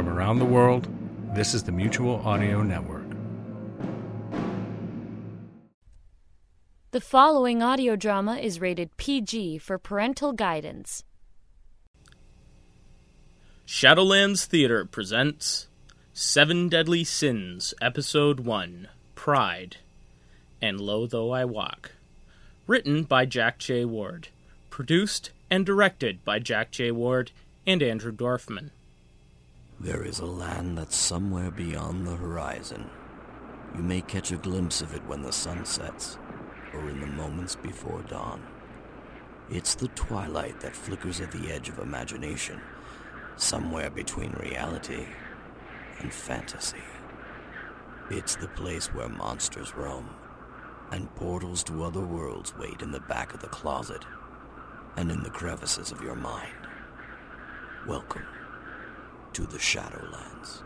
From around the world, this is the Mutual Audio Network. The following audio drama is rated PG for parental guidance. Shadowlands Theater presents Seven Deadly Sins, Episode 1 Pride, and Lo Though I Walk. Written by Jack J. Ward. Produced and directed by Jack J. Ward and Andrew Dorfman. There is a land that's somewhere beyond the horizon. You may catch a glimpse of it when the sun sets, or in the moments before dawn. It's the twilight that flickers at the edge of imagination, somewhere between reality and fantasy. It's the place where monsters roam, and portals to other worlds wait in the back of the closet, and in the crevices of your mind. Welcome to the Shadowlands.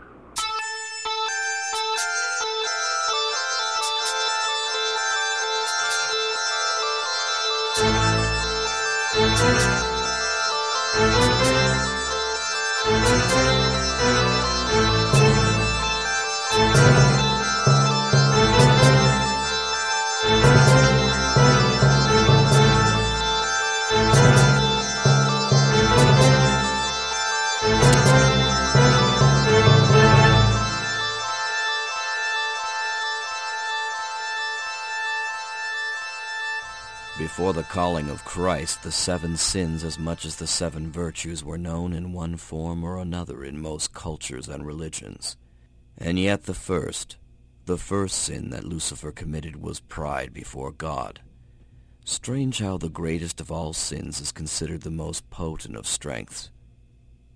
Before the calling of Christ, the seven sins, as much as the seven virtues, were known in one form or another in most cultures and religions. And yet the first, the first sin that Lucifer committed was pride before God. Strange how the greatest of all sins is considered the most potent of strengths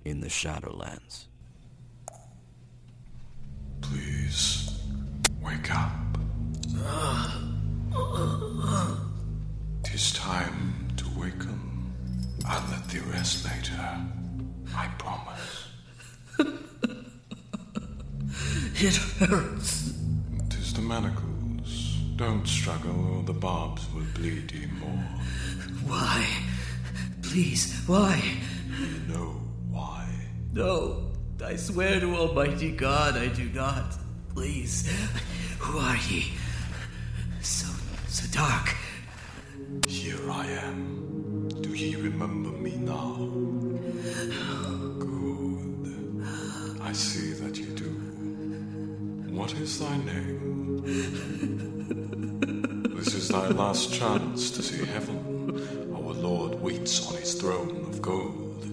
in the Shadowlands. Please, wake up. Tis time to waken. I'll let thee rest later. I promise. It hurts. Tis the manacles. Don't struggle, or the barbs will bleed thee more. Why? Please, why? You know why. No, I swear to Almighty God I do not. Please, who are ye? So, so dark. Here I am. Do ye remember me now? Good. I see that you do. What is thy name? This is thy last chance to see heaven. Our Lord waits on his throne of gold.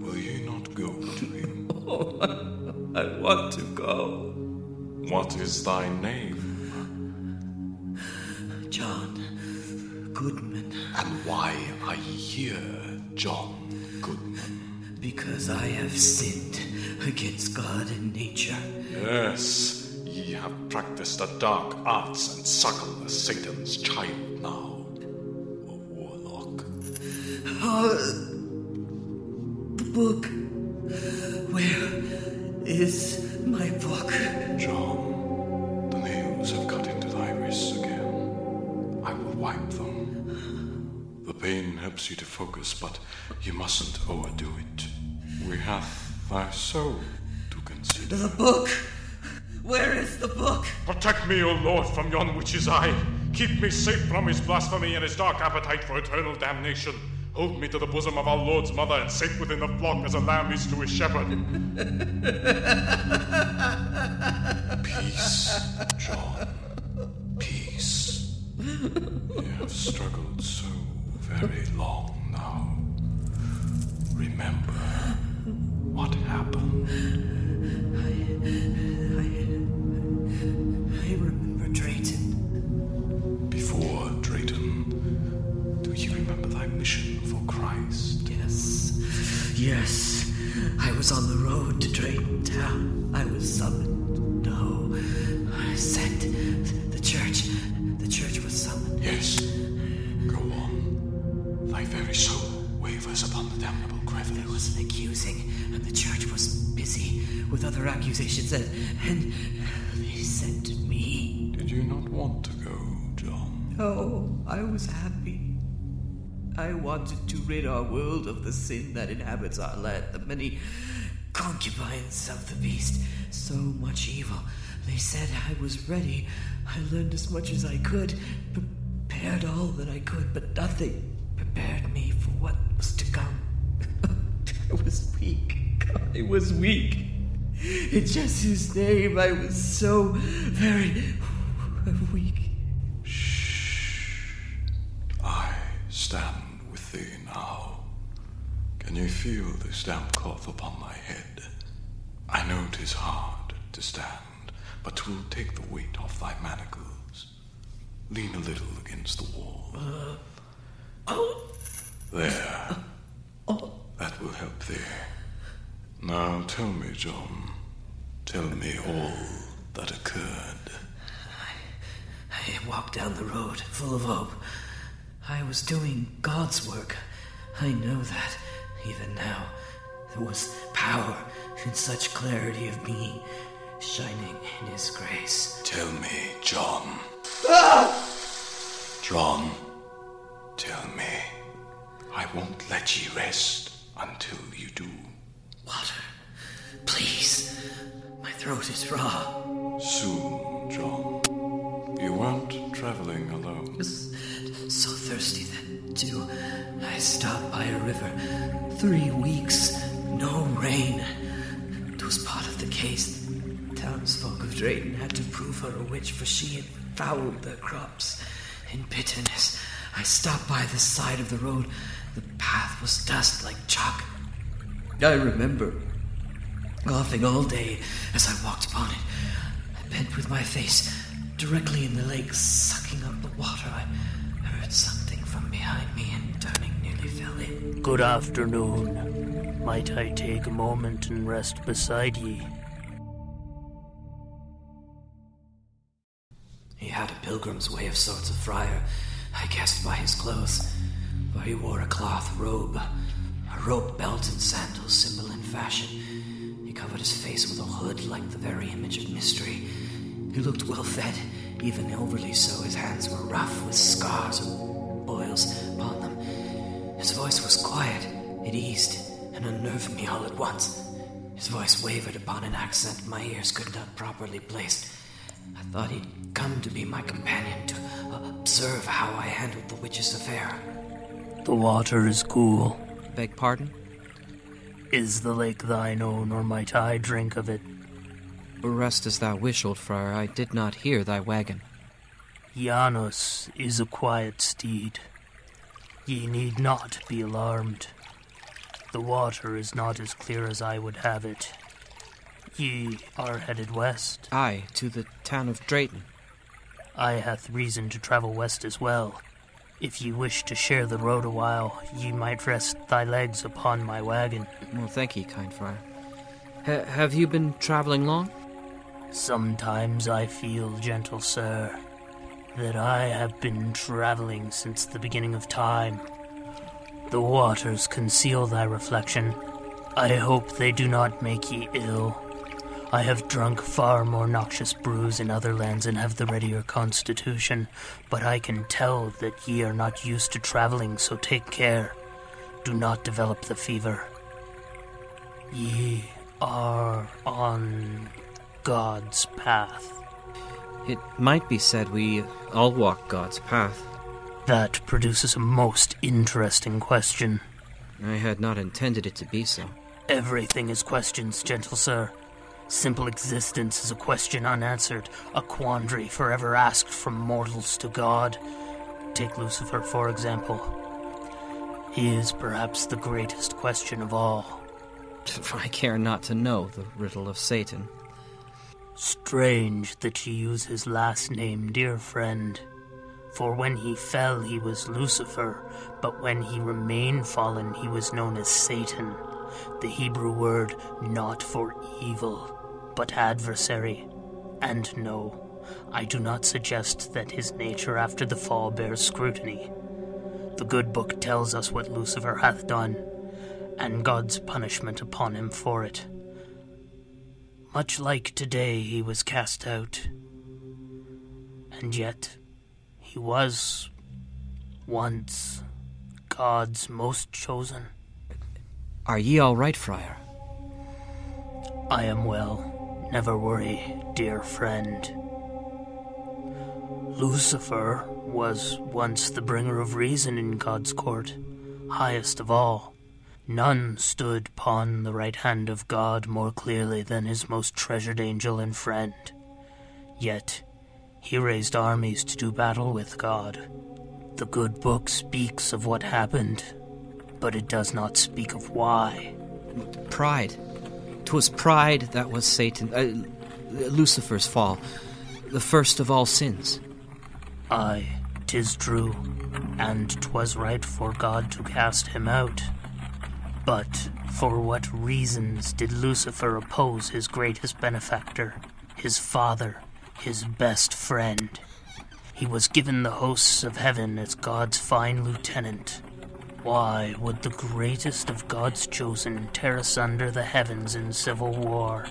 Will ye not go to him? Oh, I, I want to go. What is thy name? John Goodman, And why are ye here, John Goodman? because I have sinned against God and nature. Yes, ye have practiced the dark arts and suckle as Satan's child now. A warlock. Oh, the book. Where is my book? John, pain helps you to focus, but you mustn't overdo it. We have thy soul to consider. The book. Where is the book? Protect me, O Lord, from yon witch's eye. Keep me safe from his blasphemy and his dark appetite for eternal damnation. Hold me to the bosom of our Lord's mother and safe within the flock as a lamb is to his shepherd. Peace, John. Peace. You have struggled so very long now. Remember what happened. I I. I remember Drayton. Before Drayton, do you remember thy mission for Christ? Yes. Yes. I was on the road to Drayton Town. I was summoned. No. I sent. The church. The church was summoned. Yes. Go on. Thy very soul wavers upon the damnable crevice. There was an accusing, and the church was busy with other accusations, and, and they sent me. Did you not want to go, John? No, I was happy. I wanted to rid our world of the sin that inhabits our land, the many concubines of the beast. So much evil. They said I was ready. I learned as much as I could, prepared all that I could, but nothing prepared me for what was to come. I was weak. I was weak. In Jesus' name, I was so very weak. Shh. I stand with thee now. Can you feel this damp cloth upon my head? I know 'tis hard to stand, but 'twill take the weight off thy manacles. Lean a little against the wall. Uh, There. That will help thee. Now tell me, John. Tell me all that occurred. I walked down the road full of hope. I was doing God's work. I know that, even now. There was power in such clarity of being, shining in His grace. Tell me, John. Ah! John, tell me. I won't let ye rest until you do. Water, please. My throat is raw. Soon, John. You weren't traveling alone. So thirsty that, too. I stopped by a river. Three weeks, no rain. It was part of the case. The Townsfolk of Drayton had to prove her a witch, for she had fouled their crops. In bitterness, I stopped by the side of the road. The path was dust like chalk. I remember laughing all day as I walked upon it. I bent with my face directly in the lake, sucking up the water. I heard something from behind me and turning nearly fell in. Good afternoon. Might I take a moment and rest beside ye? He had a pilgrim's way of sorts of friar, I guessed by his clothes, for he wore a cloth robe, a rope belt and sandals, simple in fashion. He covered his face with a hood like the very image of mystery. He looked well fed, even overly so. His hands were rough with scars and boils upon them. His voice was quiet, it eased and unnerved me all at once. His voice wavered upon an accent my ears could not properly place. I thought he'd come to be my companion to observe how I handled the witch's affair. The water is cool. Beg pardon? Is the lake thine own, or might I drink of it? Rest as thou wish, old friar. I did not hear thy wagon. Janus is a quiet steed. Ye need not be alarmed. The water is not as clear as I would have it. Ye are headed west. Aye, to the town of Drayton. I hath reason to travel west as well. If ye wish to share the road a while, ye might rest thy legs upon my wagon. Well, thank ye, kind friar. Ha- have you been traveling long? Sometimes I feel, gentle sir, that I have been traveling since the beginning of time. The waters conceal thy reflection. I hope they do not make ye ill. I have drunk far more noxious brews in other lands and have the readier constitution, but I can tell that ye are not used to traveling, so take care. Do not develop the fever. Ye are on God's path. It might be said we all walk God's path. That produces a most interesting question. I had not intended it to be so. Everything is questions, gentle sir. Simple existence is a question unanswered, a quandary forever asked from mortals to God. Take Lucifer, for example. He is perhaps the greatest question of all. I care not to know the riddle of Satan. Strange that you use his last name, dear friend. For when he fell, he was Lucifer, but when he remained fallen, he was known as Satan, the Hebrew word not for evil, but adversary. And no, I do not suggest that his nature after the fall bears scrutiny. The good book tells us what Lucifer hath done, and God's punishment upon him for it. Much like today, he was cast out. And yet, he was once God's most chosen. Are ye all right, friar? I am well. Never worry, dear friend. Lucifer was once the bringer of reason in God's court, highest of all. None stood upon the right hand of God more clearly than his most treasured angel and friend. Yet he raised armies to do battle with God. The good book speaks of what happened, but it does not speak of why. Pride. 'Twas pride that was Satan, uh, Lucifer's fall, the first of all sins. Aye, 'tis true, and 'twas right for God to cast him out. But for what reasons did Lucifer oppose his greatest benefactor, his father, his best friend? He was given the hosts of heaven as God's fine lieutenant. Why would the greatest of God's chosen tear asunder the heavens in civil war?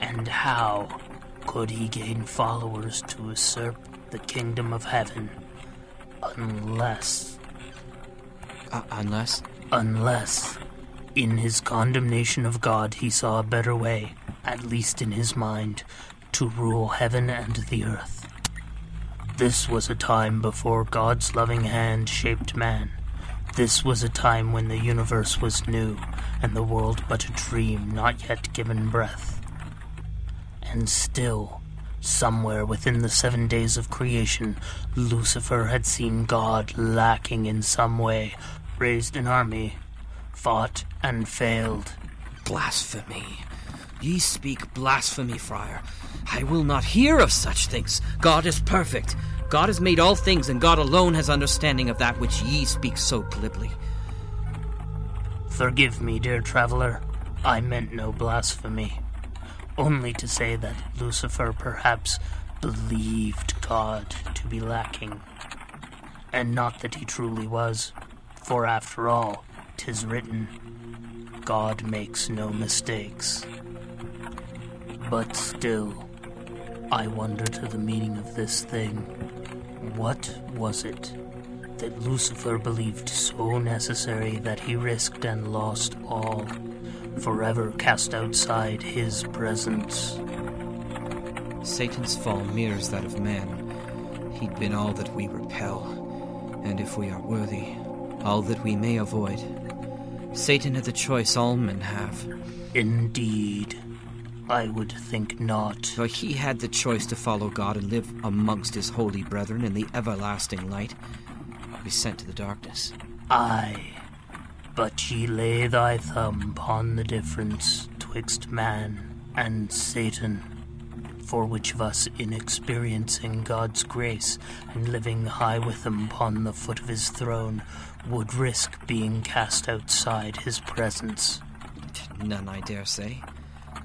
And how could he gain followers to usurp the kingdom of heaven? Unless. Uh, unless? Unless, in his condemnation of God, he saw a better way, at least in his mind, to rule heaven and the earth. This was a time before God's loving hand shaped man. This was a time when the universe was new, and the world but a dream not yet given breath. And still, somewhere within the seven days of creation, Lucifer had seen God lacking in some way, raised an army, fought and failed. Blasphemy. Ye speak blasphemy, friar. I will not hear of such things. God is perfect. God has made all things, and God alone has understanding of that which ye speak so glibly. Forgive me, dear traveler. I meant no blasphemy. Only to say that Lucifer perhaps believed God to be lacking. And not that he truly was, for after all, 'tis written, God makes no mistakes. But still, I wonder to the meaning of this thing. What was it that Lucifer believed so necessary that he risked and lost all, forever cast outside his presence? Satan's fall mirrors that of man. He'd been all that we repel, and if we are worthy, all that we may avoid. Satan had the choice all men have. Indeed. I would think not. For he had the choice to follow God and live amongst his holy brethren in the everlasting light, or be sent to the darkness. Aye, but ye lay thy thumb upon the difference twixt man and Satan, for which of us in experiencing God's grace and living high with him upon the foot of his throne would risk being cast outside his presence? None, I dare say.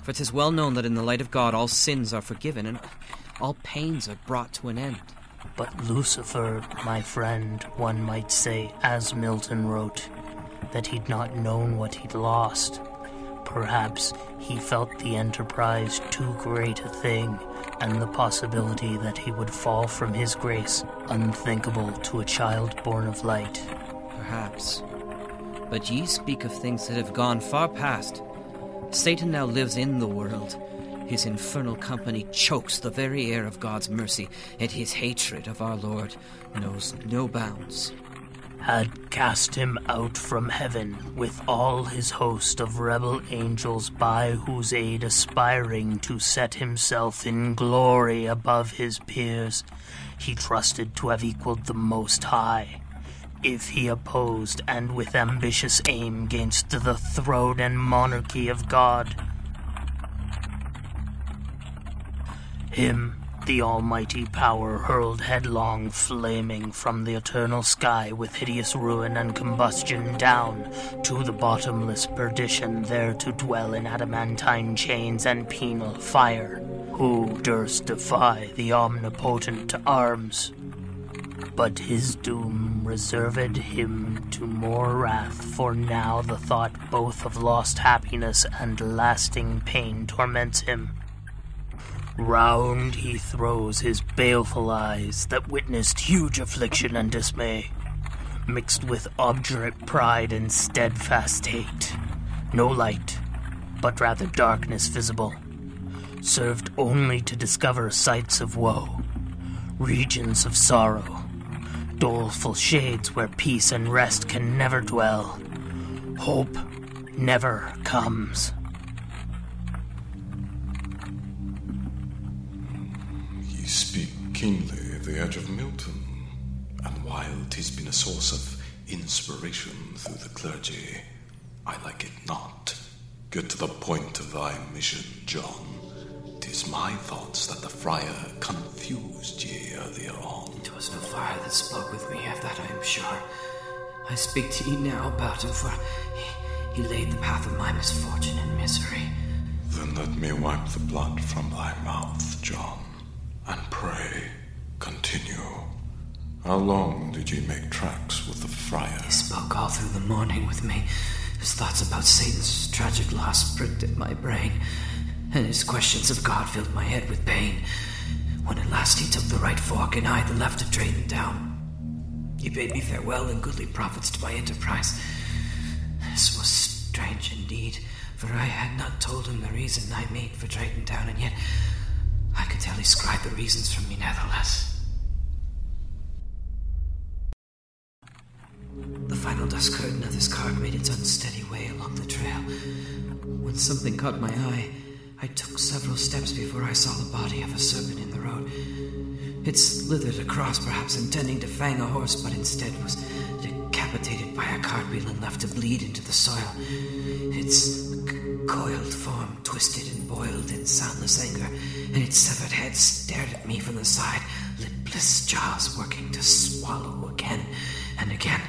For 'tis well known that in the light of God all sins are forgiven and all pains are brought to an end. But Lucifer, my friend, one might say, as Milton wrote, that he'd not known what he'd lost. Perhaps he felt the enterprise too great a thing, and the possibility that he would fall from his grace unthinkable to a child born of light. Perhaps. But ye speak of things that have gone far past. Satan now lives in the world. His infernal company chokes the very air of God's mercy, and his hatred of our Lord knows no bounds. Had cast him out from heaven with all his host of rebel angels, by whose aid aspiring to set himself in glory above his peers, he trusted to have equaled the Most High. If he opposed and with ambitious aim gainst the throne and monarchy of God, him the almighty power hurled headlong, flaming from the eternal sky with hideous ruin and combustion down to the bottomless perdition, there to dwell in adamantine chains and penal fire. Who durst defy the omnipotent to arms? But his doom reserved him to more wrath, for now the thought both of lost happiness and lasting pain torments him. Round he throws his baleful eyes that witnessed huge affliction and dismay, mixed with obdurate pride and steadfast hate. No light, but rather darkness visible, served only to discover sights of woe, regions of sorrow, doleful shades where peace and rest can never dwell. Hope never comes. Ye speak keenly at the edge of Milton, and while 'tis been a source of inspiration through the clergy, I like it not. Get to the point of thy mission, John. 'Tis my thoughts that the friar confused ye earlier on. It was no friar that spoke with me, of that I am sure. I speak to ye now about him, for he, he laid the path of my misfortune and misery. Then let me wipe the blood from thy mouth, John, and pray, continue. How long did ye make tracks with the friar? He spoke all through the morning with me. His thoughts about Satan's tragic loss pricked at my brain, and his questions of God filled my head with pain. When at last he took the right fork and I the left of Drayton Town, he bade me farewell and goodly profits to my enterprise. This was strange indeed, for I had not told him the reason I made for Drayton Town, and yet I could tell he scried the reasons from me nevertheless. The final dusk curtain of this cart made its unsteady way along the trail. When something caught my eye, I took several steps before I saw the body of a serpent in the road. It slithered across, perhaps intending to fang a horse, but instead was decapitated by a cartwheel and left to bleed into the soil. Its coiled form twisted and boiled in soundless anger, and its severed head stared at me from the side, lipless jaws working to swallow again and again.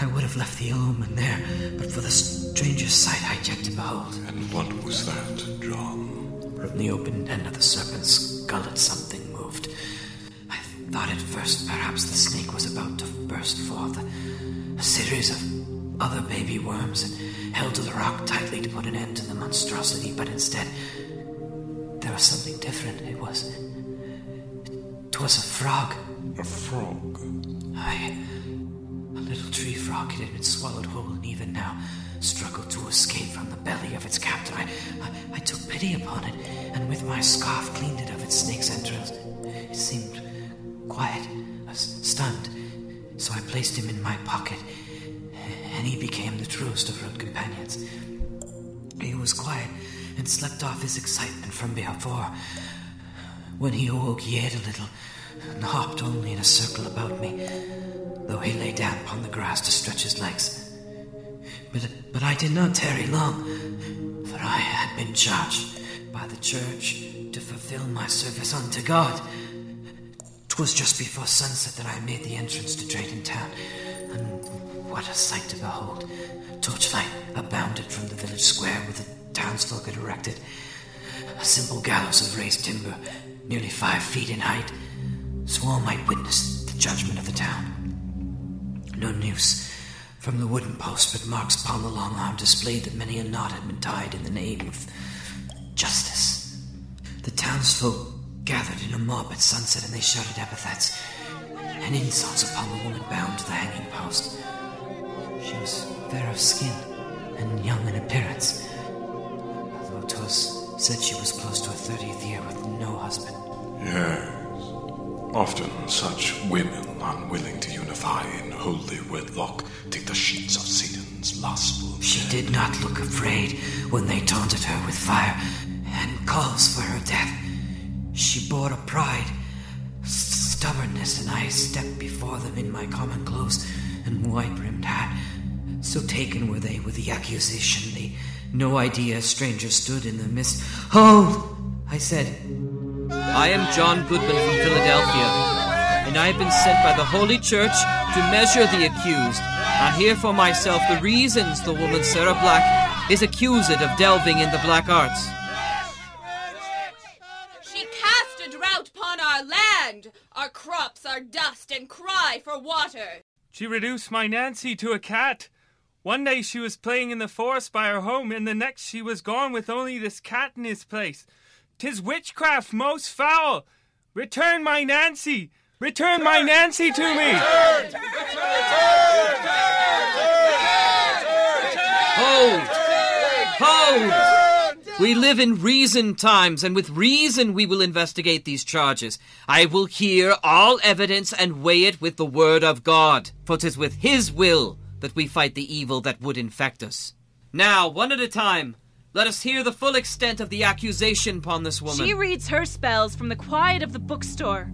I would have left the omen there, but for the strangest sight I yet to behold. And what was that, John? From the open end of the serpent's gullet, something moved. I thought at first perhaps the snake was about to burst forth. A series of other baby worms and held to the rock tightly to put an end to the monstrosity, but instead, there was something different. It was. It was a frog. A frog? I. It had been swallowed whole, and even now struggled to escape from the belly of its captor. I, I, I took pity upon it, and with my scarf cleaned it of its snake's entrails. It seemed quiet, uh, stunned, so I placed him in my pocket, and he became the truest of road companions. He was quiet and slept off his excitement from before. When he awoke, he ate a little and hopped only in a circle about me, though he lay down upon the grass to stretch his legs. But, but I did not tarry long, for I had been charged by the church to fulfill my service unto God. 'Twas just before sunset that I made the entrance to Drayton Town, and what a sight to behold! Torchlight abounded from the village square where the townsfolk had erected. A simple gallows of raised timber, nearly five feet in height, so all might witness the judgment of the town. No noose from the wooden post, but marks upon the long arm displayed that many a knot had been tied in the name of justice. The townsfolk gathered in a mob at sunset, and they shouted epithets and insults upon the woman bound to the hanging post. She was fair of skin and young in appearance, though 'twas said she was close to her thirtieth year with no husband. Yes. Often such women, unwilling to unify in holy wedlock, take the sheets of Satan's lustful. She did not look afraid when they taunted her with fire and calls for her death. She bore a pride, stubbornness, and I stepped before them in my common clothes and white brimmed hat. So taken were they with the accusation, they no idea a stranger stood in the midst. Hold! I said, I am John Goodman from Philadelphia, and I have been sent by the Holy Church to measure the accused, and hear for myself the reasons the woman Sarah Black is accused of delving in the black arts. She cast a drought upon our land. Our crops are dust and cry for water. She reduced my Nancy to a cat. One day she was playing in the forest by her home, and the next she was gone with only this cat in his place. Tis witchcraft most foul. Return my Nancy! Return my Nancy to me! Hold! Hold! We live in reason times, and with reason we will investigate these charges. I will hear all evidence and weigh it with the word of God, for 'tis with his will that we fight the evil that would infect us. Now, one at a time, let us hear the full extent of the accusation upon this woman. She reads her spells from the quiet of the bookstore.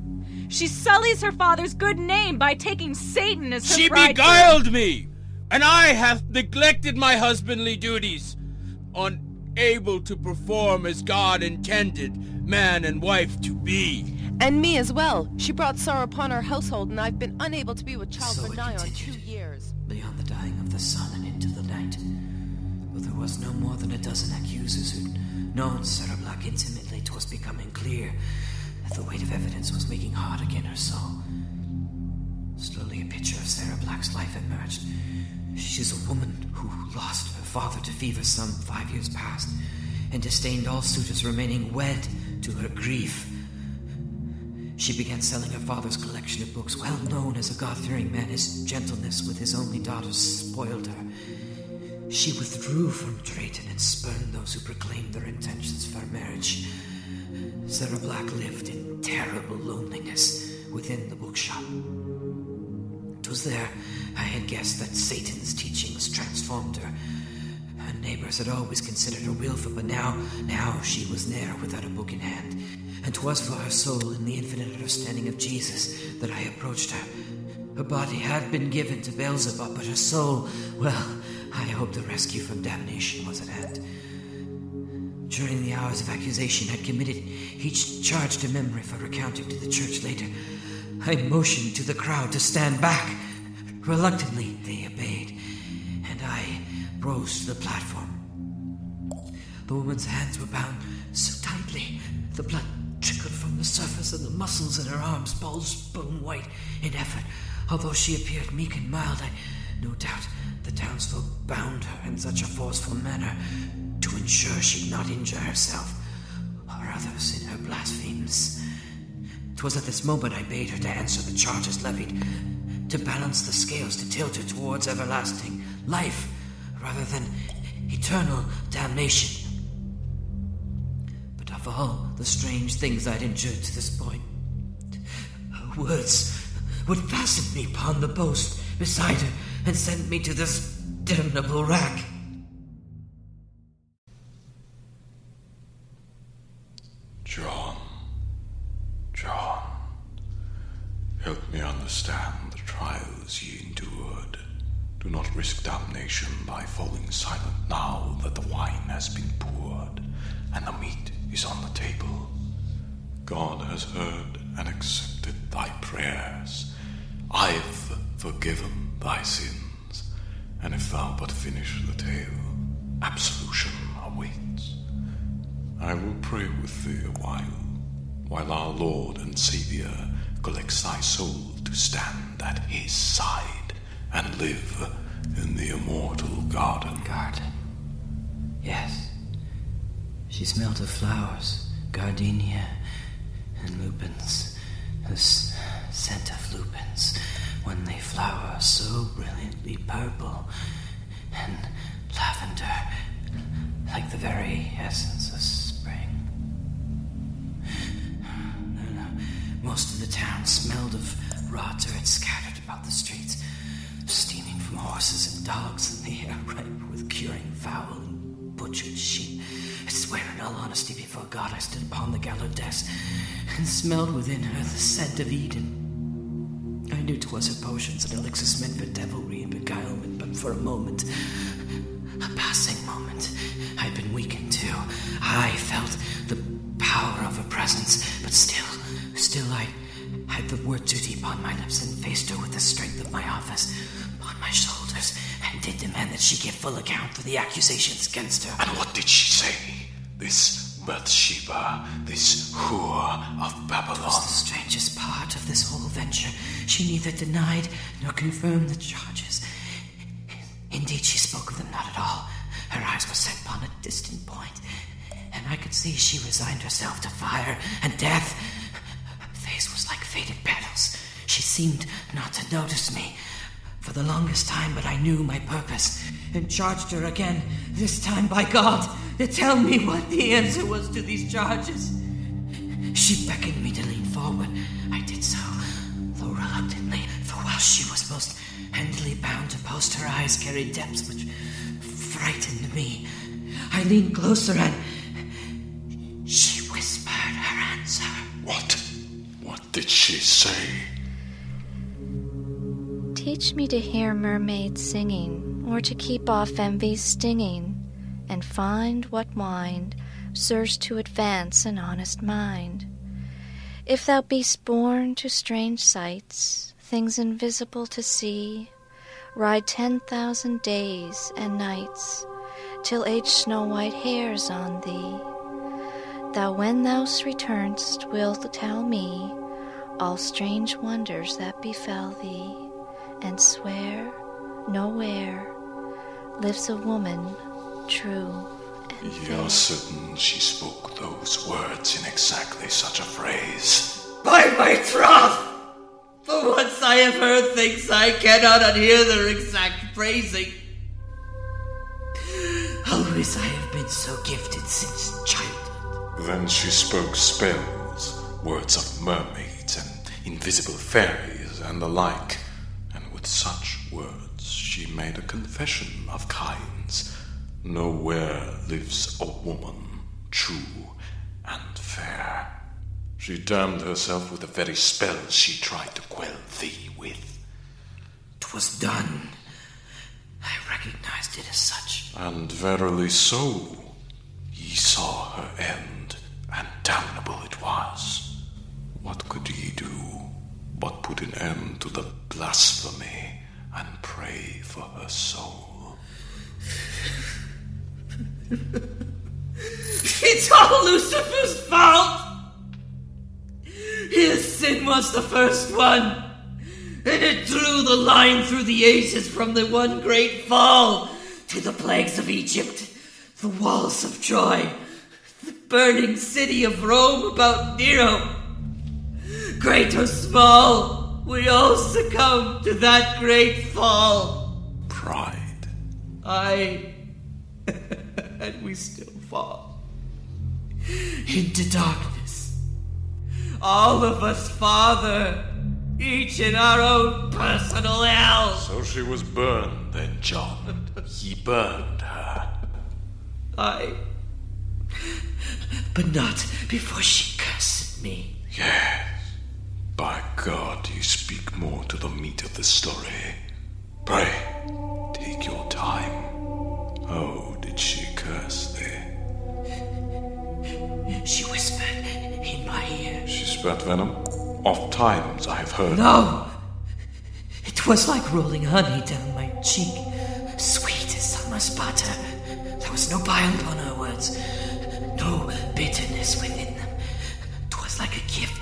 She sullies her father's good name by taking Satan as her She bridegroom. beguiled me, and I hath neglected my husbandly duties, unable to perform as God intended man and wife to be. And me as well. She brought sorrow upon our household, and I've been unable to be with child So for nigh on two years. beyond the dying of the sun and into the night. But there was no more than a dozen accusers who'd known Sarah Black intimately. 'Twas becoming clear that the weight of evidence was making hard again her soul. Slowly, a picture of Sarah Black's life emerged. She's a woman who lost her father to fever some five years past, and disdained all suitors remaining wed to her grief. She began selling her father's collection of books. Well known as a God fearing man, his gentleness with his only daughter spoiled her. She withdrew from Drayton and spurned those who proclaimed their intentions for marriage. Sarah Black lived in terrible loneliness within the bookshop. It was there I had guessed that Satan's teachings transformed her. Her neighbors had always considered her willful, but now, now she was there without a book in hand. And 'twas for her soul in the infinite understanding of Jesus that I approached her. Her body had been given to Beelzebub, but her soul, well, I hoped the rescue from damnation was at hand. During the hours of accusation, had committed each charge to memory for recounting to the church later. I motioned to the crowd to stand back. Reluctantly, they obeyed, and I rose to the platform. The woman's hands were bound so tightly, the blood trickled from the surface, and the muscles in her arms bulged bone white in effort. Although she appeared meek and mild, I no doubt the townsfolk bound her in such a forceful manner to ensure she'd not injure herself or others in her blasphemies. 'Twas at this moment I bade her to answer the charges levied, to balance the scales, to tilt her towards everlasting life rather than eternal damnation. But of all the strange things I'd endured to this point, her words would fasten me upon the post beside her and send me to this damnable rack. John, John, help me understand the trials ye endured. Do not risk damnation by falling silent now that the wine has been poured and the meat is on the table. God has heard and accepted thy prayers. I've forgiven thy sins, and if thou but finish the tale, absolution awaits. I will pray with thee a while, while our Lord and Saviour collects thy soul to stand at his side and live in the immortal garden. Garden. Yes. She smelled of flowers, gardenia, and lupins. The s- scent of lupins when they flower so brilliantly purple, and lavender like the very essence of Most of the town smelled of rot had scattered about the streets, steaming from horses and dogs, and the air ripe with curing fowl and butchered sheep. I swear in all honesty before God I stood upon the gallows desk and smelled within her the scent of Eden. I knew 'twas her potions and elixirs meant for devilry and beguilement, but for a moment, a passing moment, I'd been weakened too. I felt the power of her presence, but still, still I had the word duty upon my lips and faced her with the strength of my office upon my shoulders, and did demand that she give full account for the accusations against her. And what did she say? This Bathsheba, this whore of Babylon. was the strangest part of this whole venture. She neither denied nor confirmed the charges. Indeed, she spoke of them not at all. Her eyes were set upon a distant point, and I could see she resigned herself to fire and death. Seemed not to notice me for the longest time, but I knew my purpose and charged her again This time, by God, to tell me what the answer was to these charges. She beckoned me to lean forward. I did so, though reluctantly, for while she was most handily bound to post, her eyes carried depths which frightened me. I leaned closer and she whispered her answer. What? What did she say? Teach me to hear mermaids singing, or to keep off envy's stinging, and find what wind serves to advance an honest mind. If thou be'st born to strange sights, things invisible to see, ride ten thousand days and nights, till age snow white hairs on thee. Thou, when thou return'st, wilt tell me all strange wonders that befell thee and swear nowhere lives a woman true. and You're certain she spoke those words in exactly such a phrase? By my troth! For once I have heard things I cannot unhear their exact phrasing. Always I have been so gifted since childhood. Then she spoke spells, words of mermaids and invisible fairies and the like, such words she made a confession of kinds. Nowhere lives a woman true and fair. She damned herself with the very spells she tried to quell thee with. 'Twas done. I recognized it as such. And verily so. Ye saw her end, and damnable it was. What could ye do but put an end to the blasphemy and pray for her soul? It's all Lucifer's fault! His sin was the first one, and it drew the line through the ages from the one great fall to the plagues of Egypt, the walls of Troy, the burning city of Rome about Nero. Great or small, we all succumb to that great fall. Pride. I. and we still fall into darkness. All of us, Father, each in our own personal hell. So she was burned then, John. He burned her. I. But not before she cursed me. Yes. By God, you speak more to the meat of the story. Pray, take your time. Oh, did she curse thee? She whispered in my ear. She spat venom? Oft times I have heard. No! It was like rolling honey down my cheek, sweet as summer's butter. There was no bile upon her words, no bitterness within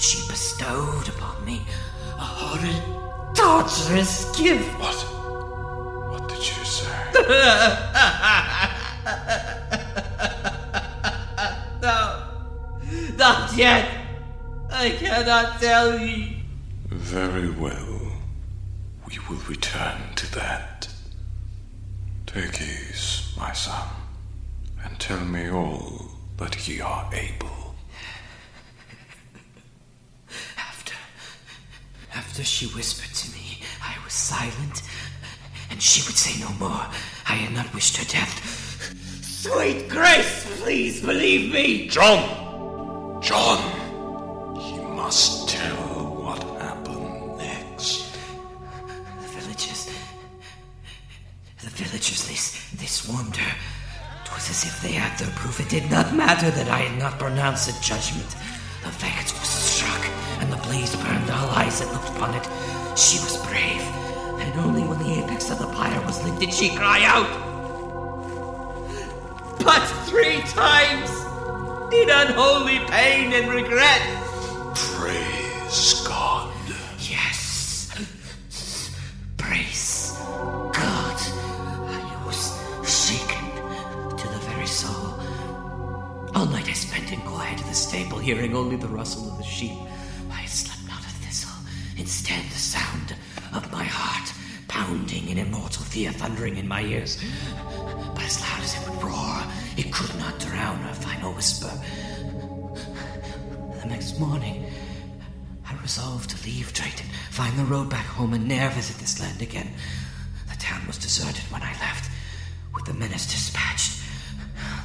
she bestowed upon me, a horrid, torturous gift. What? What did you say? no, not yet. I cannot tell you. Very well. We will return to that. Take ease, my son, and tell me all that ye are able. After, after she whispered to me, I was silent, and she would say no more. I had not wished her death. Sweet Grace, please believe me. John! John! He must tell what happened next. The villagers, the villagers, they, they swarmed her. It was as if they had their proof. It did not matter that I had not pronounced a judgment. The faggots blaze burned all eyes that looked upon it. She was brave, and only when the apex of the pyre was lit did she cry out. But three times, in unholy pain and regret. Praise God. Yes. Praise God. I was shaken to the very soul. All night I spent in quiet in the stable, hearing only the rustle of the sheep. Instead, the sound of my heart pounding in immortal fear thundering in my ears. But as loud as it would roar, it could not drown her final whisper. The next morning, I resolved to leave Drayton, find the road back home, and ne'er visit this land again. The town was deserted when I left, with the menace dispatched.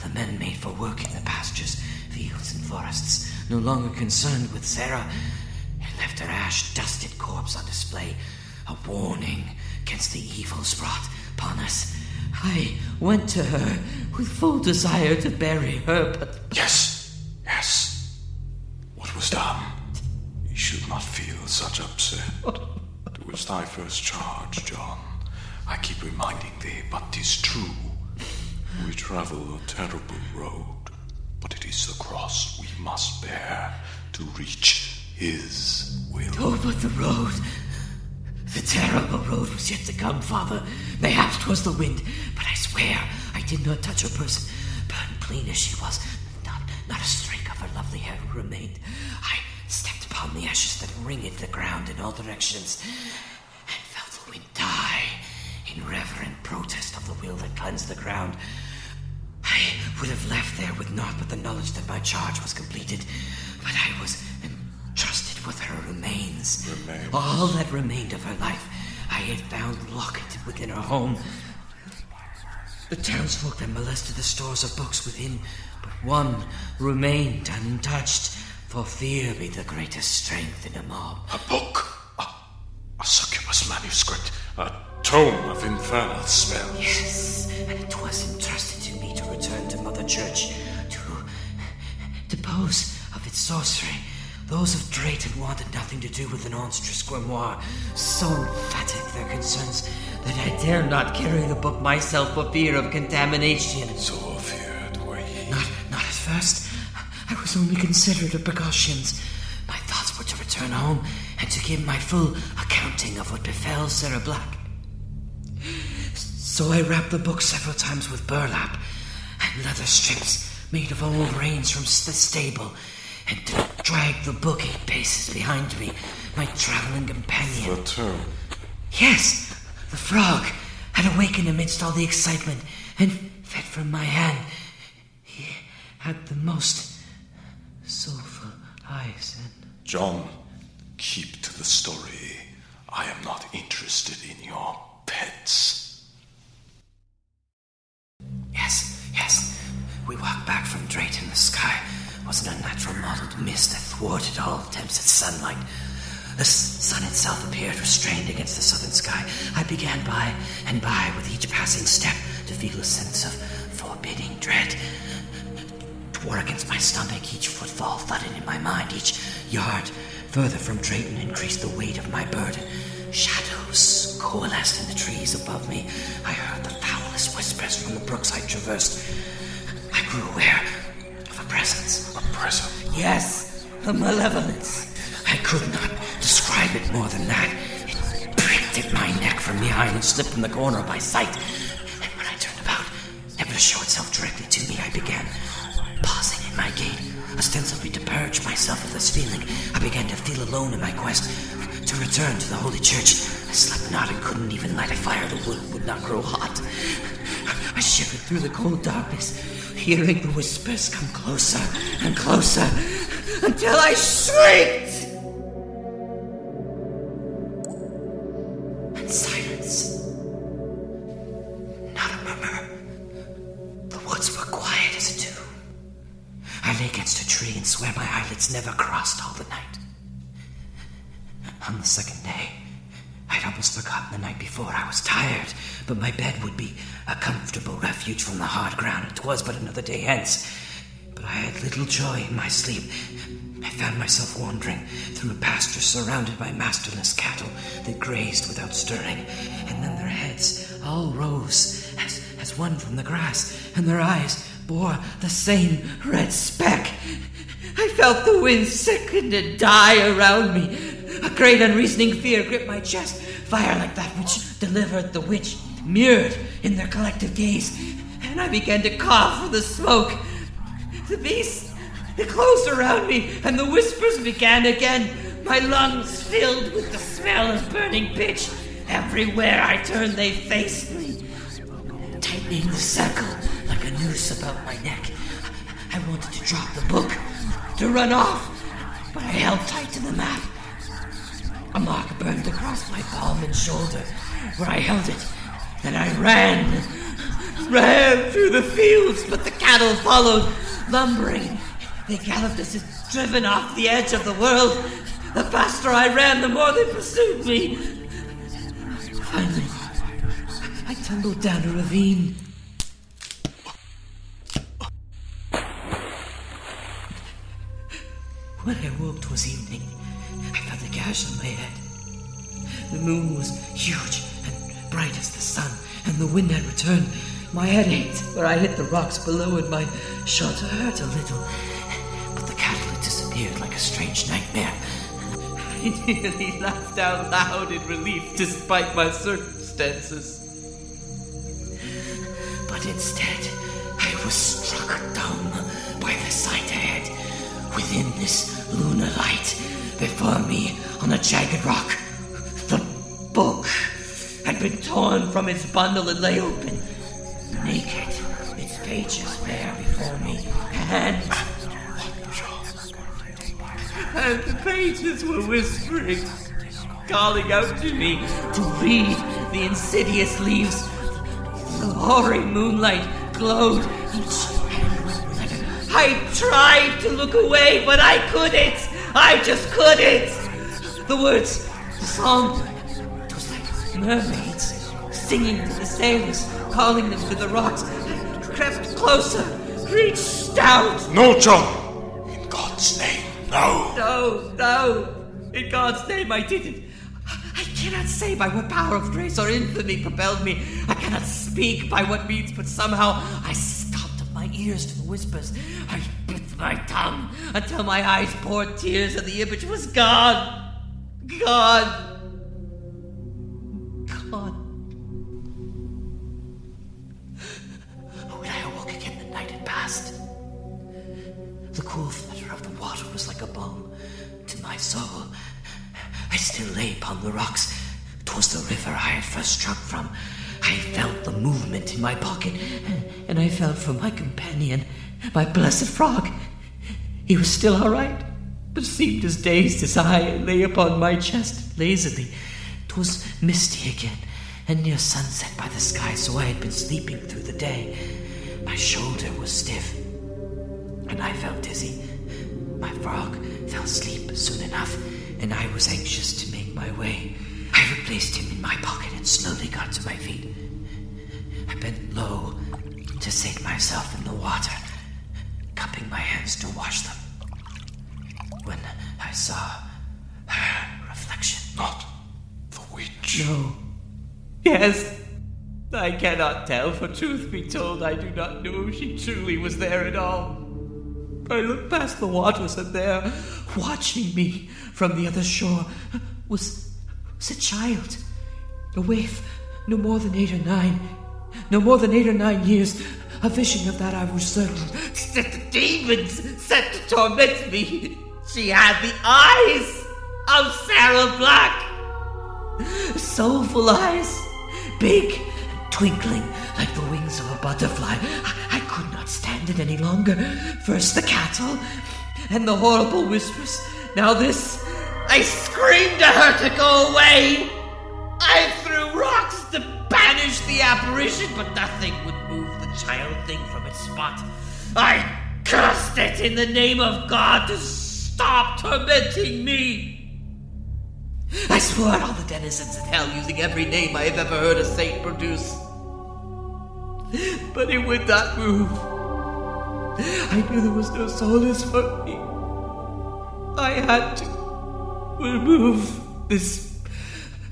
The men made for work in the pastures, fields, and forests, no longer concerned with Sarah, her ash dusted corpse on display, a warning against the evils brought upon us. I went to her with full desire to bury her, but. Yes, yes. What was done? You should not feel such upset. Oh. It was thy first charge, John. I keep reminding thee, but but 'tis true. We travel a terrible road, but it is the cross we must bear to reach his will. But the road. The terrible road was yet to come, Father. Mayhaps 'twas the wind, but I swear I did not touch her person. Burned clean as she was, not, not a streak of her lovely hair remained. I stepped upon the ashes that ringed the ground in all directions, and felt the wind die in reverent protest of the will that cleansed the ground. I would have left there with naught but the knowledge that my charge was completed, but I was with her remains. Remains. All that remained of her life I had found locked within her home. The townsfolk that molested the stores of books within, but one remained untouched, for fear be the greatest strength in a mob. A book! A, a succubus manuscript! A tome of infernal spells! Yes, and it was entrusted to me to return to Mother Church to depose of its sorcery. Those of Drayton wanted nothing to do with an monstrous grimoire, so emphatic their concerns that I dare not carry the book myself for fear of contamination. So feared were ye. Not, not at first. I was only considerate of precautions. My thoughts were to return home and to give my full accounting of what befell Sarah Black. So I wrapped the book several times with burlap and leather strips made of old reins from the stable, and to drag the book eight paces behind me, my traveling companion. The tomb. Yes, the frog had awakened amidst all the excitement and fed from my hand. He had the most soulful eyes and. John, keep to the story. I am not interested in your pets. Yes, yes. We walked back from Drayton. The sky was an unnatural mottled mist that thwarted all attempts at sunlight. The sun itself appeared restrained against the southern sky. I began by and by with each passing step to feel a sense of forbidding dread. Tore against my stomach, each footfall thudded in my mind, each yard further from Drayton increased the weight of my burden. Shadows coalesced in the trees above me. I heard the foulest whispers from the brooks I traversed. I grew aware presence. A presence? Yes, a malevolence. I could not describe it more than that. It pricked at my neck from behind and slipped from the corner of my sight. And when I turned about, never to show itself directly to me, I began pausing in my gait, ostensibly to purge myself of this feeling. I began to feel alone in my quest to return to the Holy Church. I slept not and couldn't even light a fire. The wood would not grow hot. I shivered through the cold darkness, hearing the whispers come closer and closer until I shrieked. And silence. Not a murmur. The woods were quiet as a tomb. I lay against a tree and swear my eyelids never crossed all the night. On the second day, I'd almost forgotten the night before. I was tired, but my bed would be a comfortable refuge from the hard ground. It was but another day hence. But I had little joy in my sleep. I found myself wandering through a pasture surrounded by masterless cattle that grazed without stirring, and then their heads all rose as, as one from the grass, and their eyes bore the same red speck. I felt the wind sicken and die around me. A great unreasoning fear gripped my chest, fire like that which delivered the witch, mirrored in their collective gaze, and I began to cough for the smoke. The beasts, they closed around me, and the whispers began again. My lungs filled with the smell of burning pitch. Everywhere I turned, they faced me, tightening the circle like a noose about my neck. I wanted to drop the book, to run off, but I held tight to the map. A mark burned across my palm and shoulder where I held it. Then I ran, ran through the fields, but the cattle followed, lumbering. They galloped as if driven off the edge of the world. The faster I ran, the more they pursued me. Finally, I tumbled down a ravine. When I woke, was evening. I felt a gash on my head. The moon was huge and bright as the sun, and the wind had returned. My head ached where I hit the rocks below, and my shoulder hurt a little. But the cattle had disappeared like a strange nightmare. I nearly laughed out loud in relief despite my circumstances. But instead, I was struck dumb by the sight ahead. Within this lunar light, before me on a jagged rock, the book had been torn from its bundle and lay open, naked, its pages bare before me, and and the pages were whispering, calling out to me to read the insidious leaves. The hoary moonlight glowed. I tried to look away, but I couldn't. I just couldn't. The words, the song, it was like mermaids singing to the sailors, calling them to the rocks. I crept closer, reached out. No, John! In God's name, no! No, no. In God's name, I didn't. I cannot say by what power of grace or infamy propelled me. I cannot speak by what means, but somehow I stopped my ears to the whispers. I my tongue until my eyes poured tears and the image was gone. Gone. Gone. When I awoke again, the night had passed. The cool flutter of the water was like a balm to my soul. I still lay upon the rocks. 'Twas the river I had first struck from. I felt the movement in my pocket, and I felt for my companion, my blessed frog. He was still all right, but seemed as dazed as I, lay upon my chest lazily. 'Twas misty again, and near sunset by the sky, so I had been sleeping through the day. My shoulder was stiff, and I felt dizzy. My frog fell asleep soon enough, and I was anxious to make my way. I replaced him in my pocket and slowly got to my feet. I bent low to sink myself in the water, cupping my hands to wash them. When I saw her reflection. Not the witch. No. Yes. I cannot tell, for truth be told, I do not know if she truly was there at all. I looked past the waters, and there, watching me from the other shore, was, was a child. A waif, no more than eight or nine. No more than eight or nine years. A vision of that I was certain. That the demons set to torment me. She had the eyes of Sarah Black. Soulful eyes, big, and twinkling like the wings of a butterfly. I, I could not stand it any longer. First the cattle, and the horrible whispers. Now this. I screamed at her to go away. I threw rocks to banish the apparition, but nothing would move child thing from its spot. I cursed it in the name of God to stop tormenting me. I swore at all the denizens of hell using every name I have ever heard a saint produce. But it would not move. I knew there was no solace for me. I had to remove this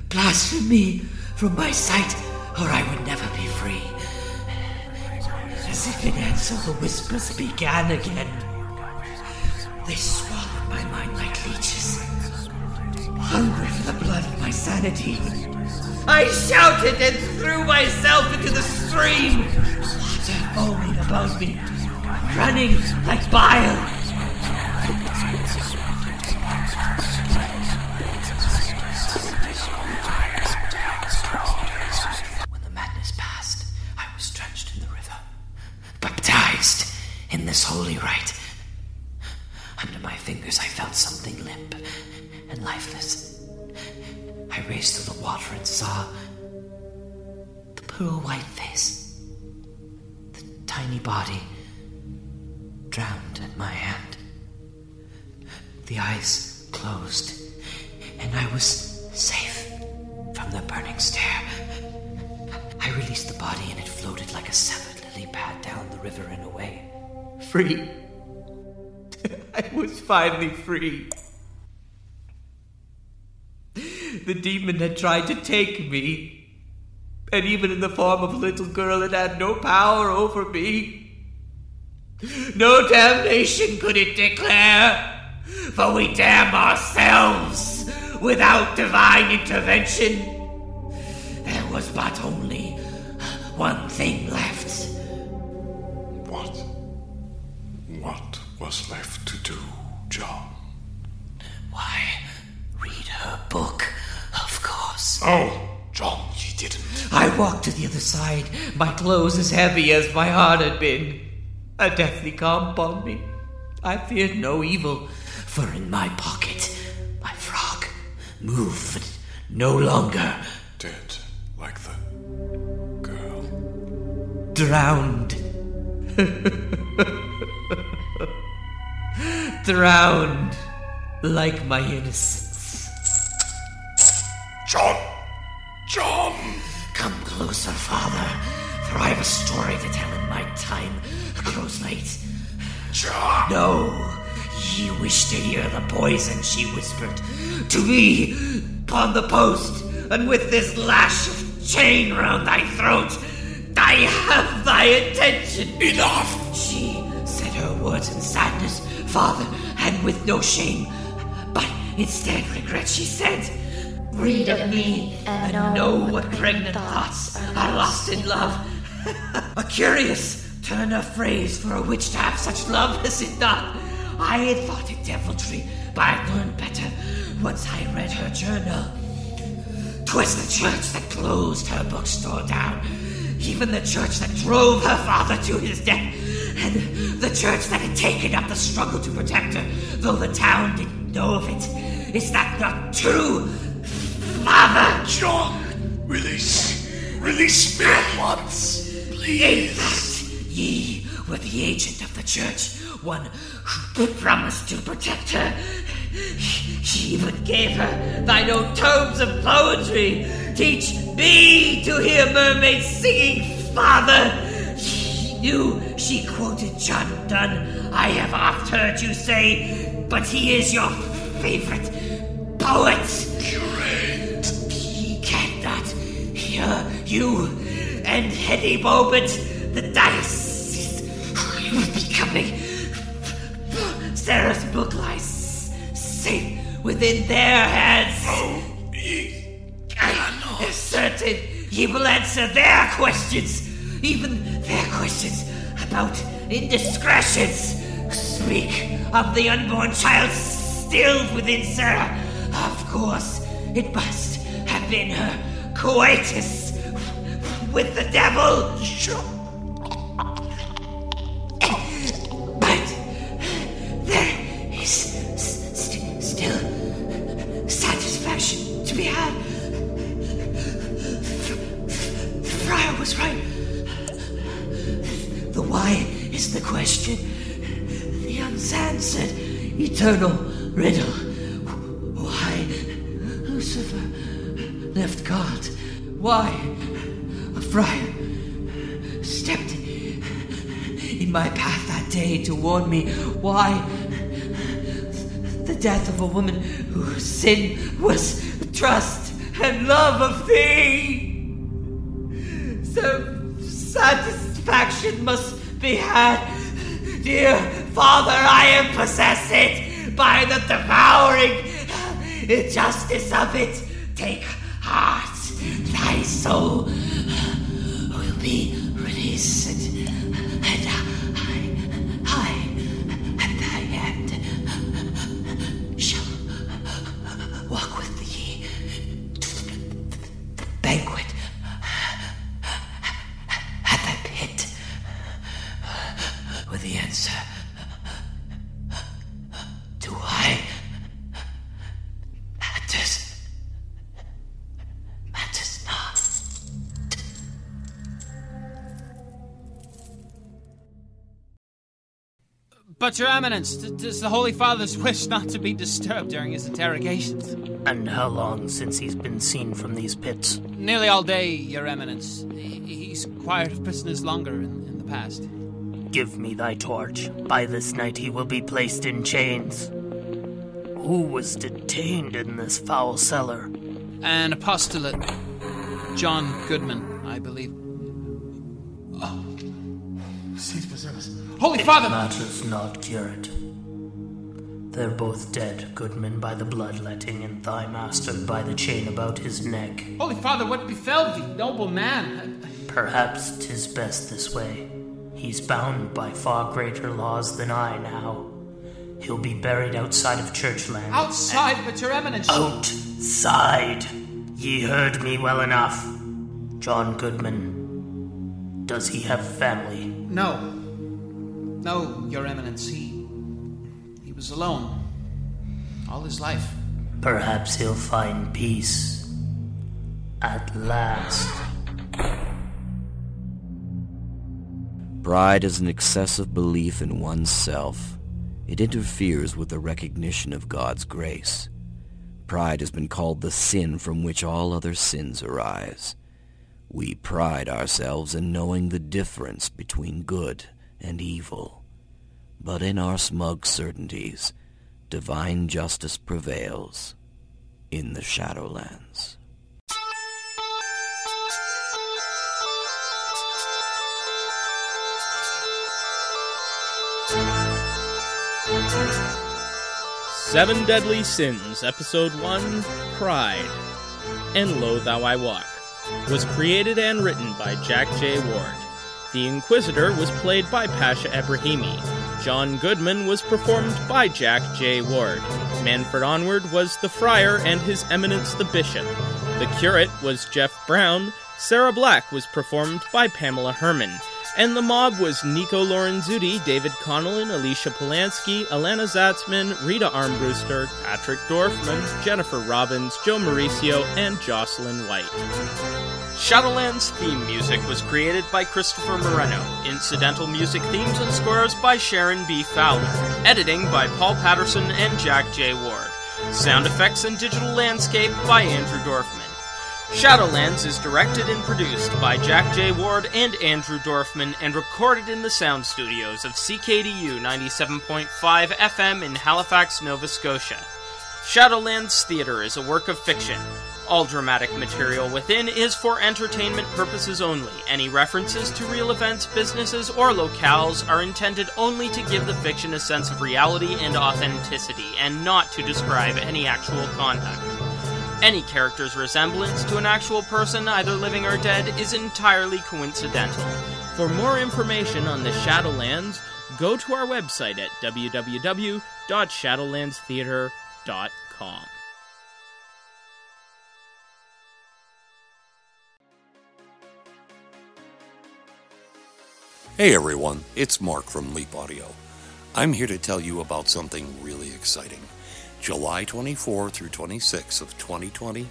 blasphemy from my sight, or I would never be in answer, the whispers began again. They swallowed my mind like leeches, hungry for the blood of my sanity. I shouted and threw myself into the stream, water foaming about me, running like bile. Is holy rite. Under my fingers, I felt something limp and lifeless. I raced through the water and saw the pearl white face, the tiny body drowned at my hand. The eyes closed, and I was safe from the burning stare. I released the body, and it floated like a severed lily pad down the river and away. Free. I was finally free. The demon had tried to take me, and even in the form of a little girl, it had no power over me. No damnation could it declare, for we damn ourselves without divine intervention. There was but only one thing left. What? What was left to do, John? Why, read her book, of course. Oh, John, you didn't. I walked to the other side, my clothes as heavy as my heart had been. A deathly calm upon me. I feared no evil, for in my pocket, my frog moved no longer. Dead, like the girl. Drowned. Drowned, like my innocence. John! John! Come closer, father, for I have a story to tell in my time grows late. John! No, ye wish to hear the poison, she whispered. To me, upon the post, and with this lash of chain round thy throat, I have thy attention. Enough! She said her words in sadness, father, and with no shame. But instead regret, she said, Read of me and know what pregnant thoughts are lost in love. A curious turn of phrase for a witch to have such love, is it not? I had thought it deviltry, but I learned better once I read her journal. 'Twas the church that closed her bookstore down, even the church that drove her father to his death, and the church that had taken up the struggle to protect her, though the town didn't know of it. Is that not true, father? John, release. Release me at once. In Please. fact, ye were the agent of the church, one who promised to protect her. She even gave her thine own tomes of poetry. Teach me to hear mermaids singing, father. She knew she quoted John Donne. I have oft heard you say, but he is your favorite poet. Curate. He cannot hear you and Hetty Bobit, the diocese will be coming. Sarah's book lies safe within their hands. Oh, ye I am certain he will answer their questions, even their questions about indiscretions. Speak of the unborn child still within Sarah. Of course, it must have been her coitus with the devil. But A friar stepped in my path that day to warn me? Why the death of a woman whose sin was trust and love of thee? Some satisfaction must be had. Dear Father, I am possessed by the devouring injustice of it. Take heart, thy soul will be released. And I, I, at thy hand, shall walk with thee to the banquet at thy pit with the answer But, Your Eminence, tis the Holy Father's wish not to be disturbed during his interrogations. And how long since he's been seen from these pits? Nearly all day, Your Eminence. He's inquired of prisoners longer in, in the past. Give me thy torch. By this night he will be placed in chains. Who was detained in this foul cellar? An apostolate, John Goodman, I believe. Holy it Father! matters not, curate. They're both dead, Goodman by the bloodletting, and thy master by the chain about his neck. Holy Father, what befell thee, noble man? Perhaps 'tis best this way. He's bound by far greater laws than I now. He'll be buried outside of Churchland. Outside, but Your Eminence. Outside! Ye heard me well enough. John Goodman. Does he have family? No. No, Your Eminence. He. He was alone. All his life. Perhaps he'll find peace. At last. Pride is an excessive belief in oneself. It interferes with the recognition of God's grace. Pride has been called the sin from which all other sins arise. We pride ourselves in knowing the difference between good and evil. But in our smug certainties, divine justice prevails in the Shadowlands. Seven Deadly Sins, Episode 1 Pride, and Lo Thou I Walk, was created and written by Jack J. Ward. The Inquisitor was played by Pasha Ebrahimi. John Goodman was performed by Jack J. Ward. Manfred Onward was the Friar and His Eminence the Bishop. The Curate was Jeff Brown. Sarah Black was performed by Pamela Herman. And the mob was Nico Lorenzuti, David Connellan, Alicia Polanski, Alana Zatzman, Rita Armbruster, Patrick Dorfman, Jennifer Robbins, Joe Mauricio, and Jocelyn White. Shadowlands theme music was created by Christopher Moreno. Incidental music themes and scores by Sharon B. Fowler. Editing by Paul Patterson and Jack J. Ward. Sound effects and digital landscape by Andrew Dorfman. Shadowlands is directed and produced by Jack J. Ward and Andrew Dorfman and recorded in the sound studios of CKDU 97.5 FM in Halifax, Nova Scotia. Shadowlands Theatre is a work of fiction. All dramatic material within is for entertainment purposes only. Any references to real events, businesses, or locales are intended only to give the fiction a sense of reality and authenticity, and not to describe any actual conduct. Any character's resemblance to an actual person, either living or dead, is entirely coincidental. For more information on the Shadowlands, go to our website at www.shadowlandstheater.com. Hey everyone, it's Mark from Leap Audio. I'm here to tell you about something really exciting. July 24 through 26 of 2020,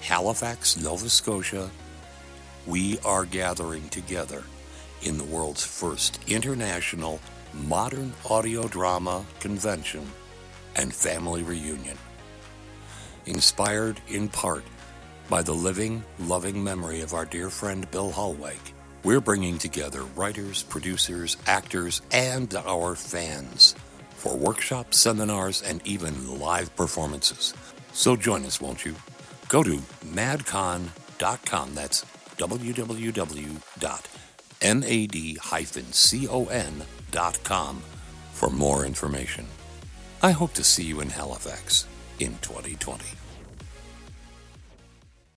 Halifax, Nova Scotia, we are gathering together in the world's first international modern audio drama convention and family reunion. Inspired in part by the living, loving memory of our dear friend Bill Hallweg, we're bringing together writers, producers, actors, and our fans for workshops, seminars, and even live performances. So join us, won't you? Go to madcon.com. That's www.mad-con.com for more information. I hope to see you in Halifax in 2020.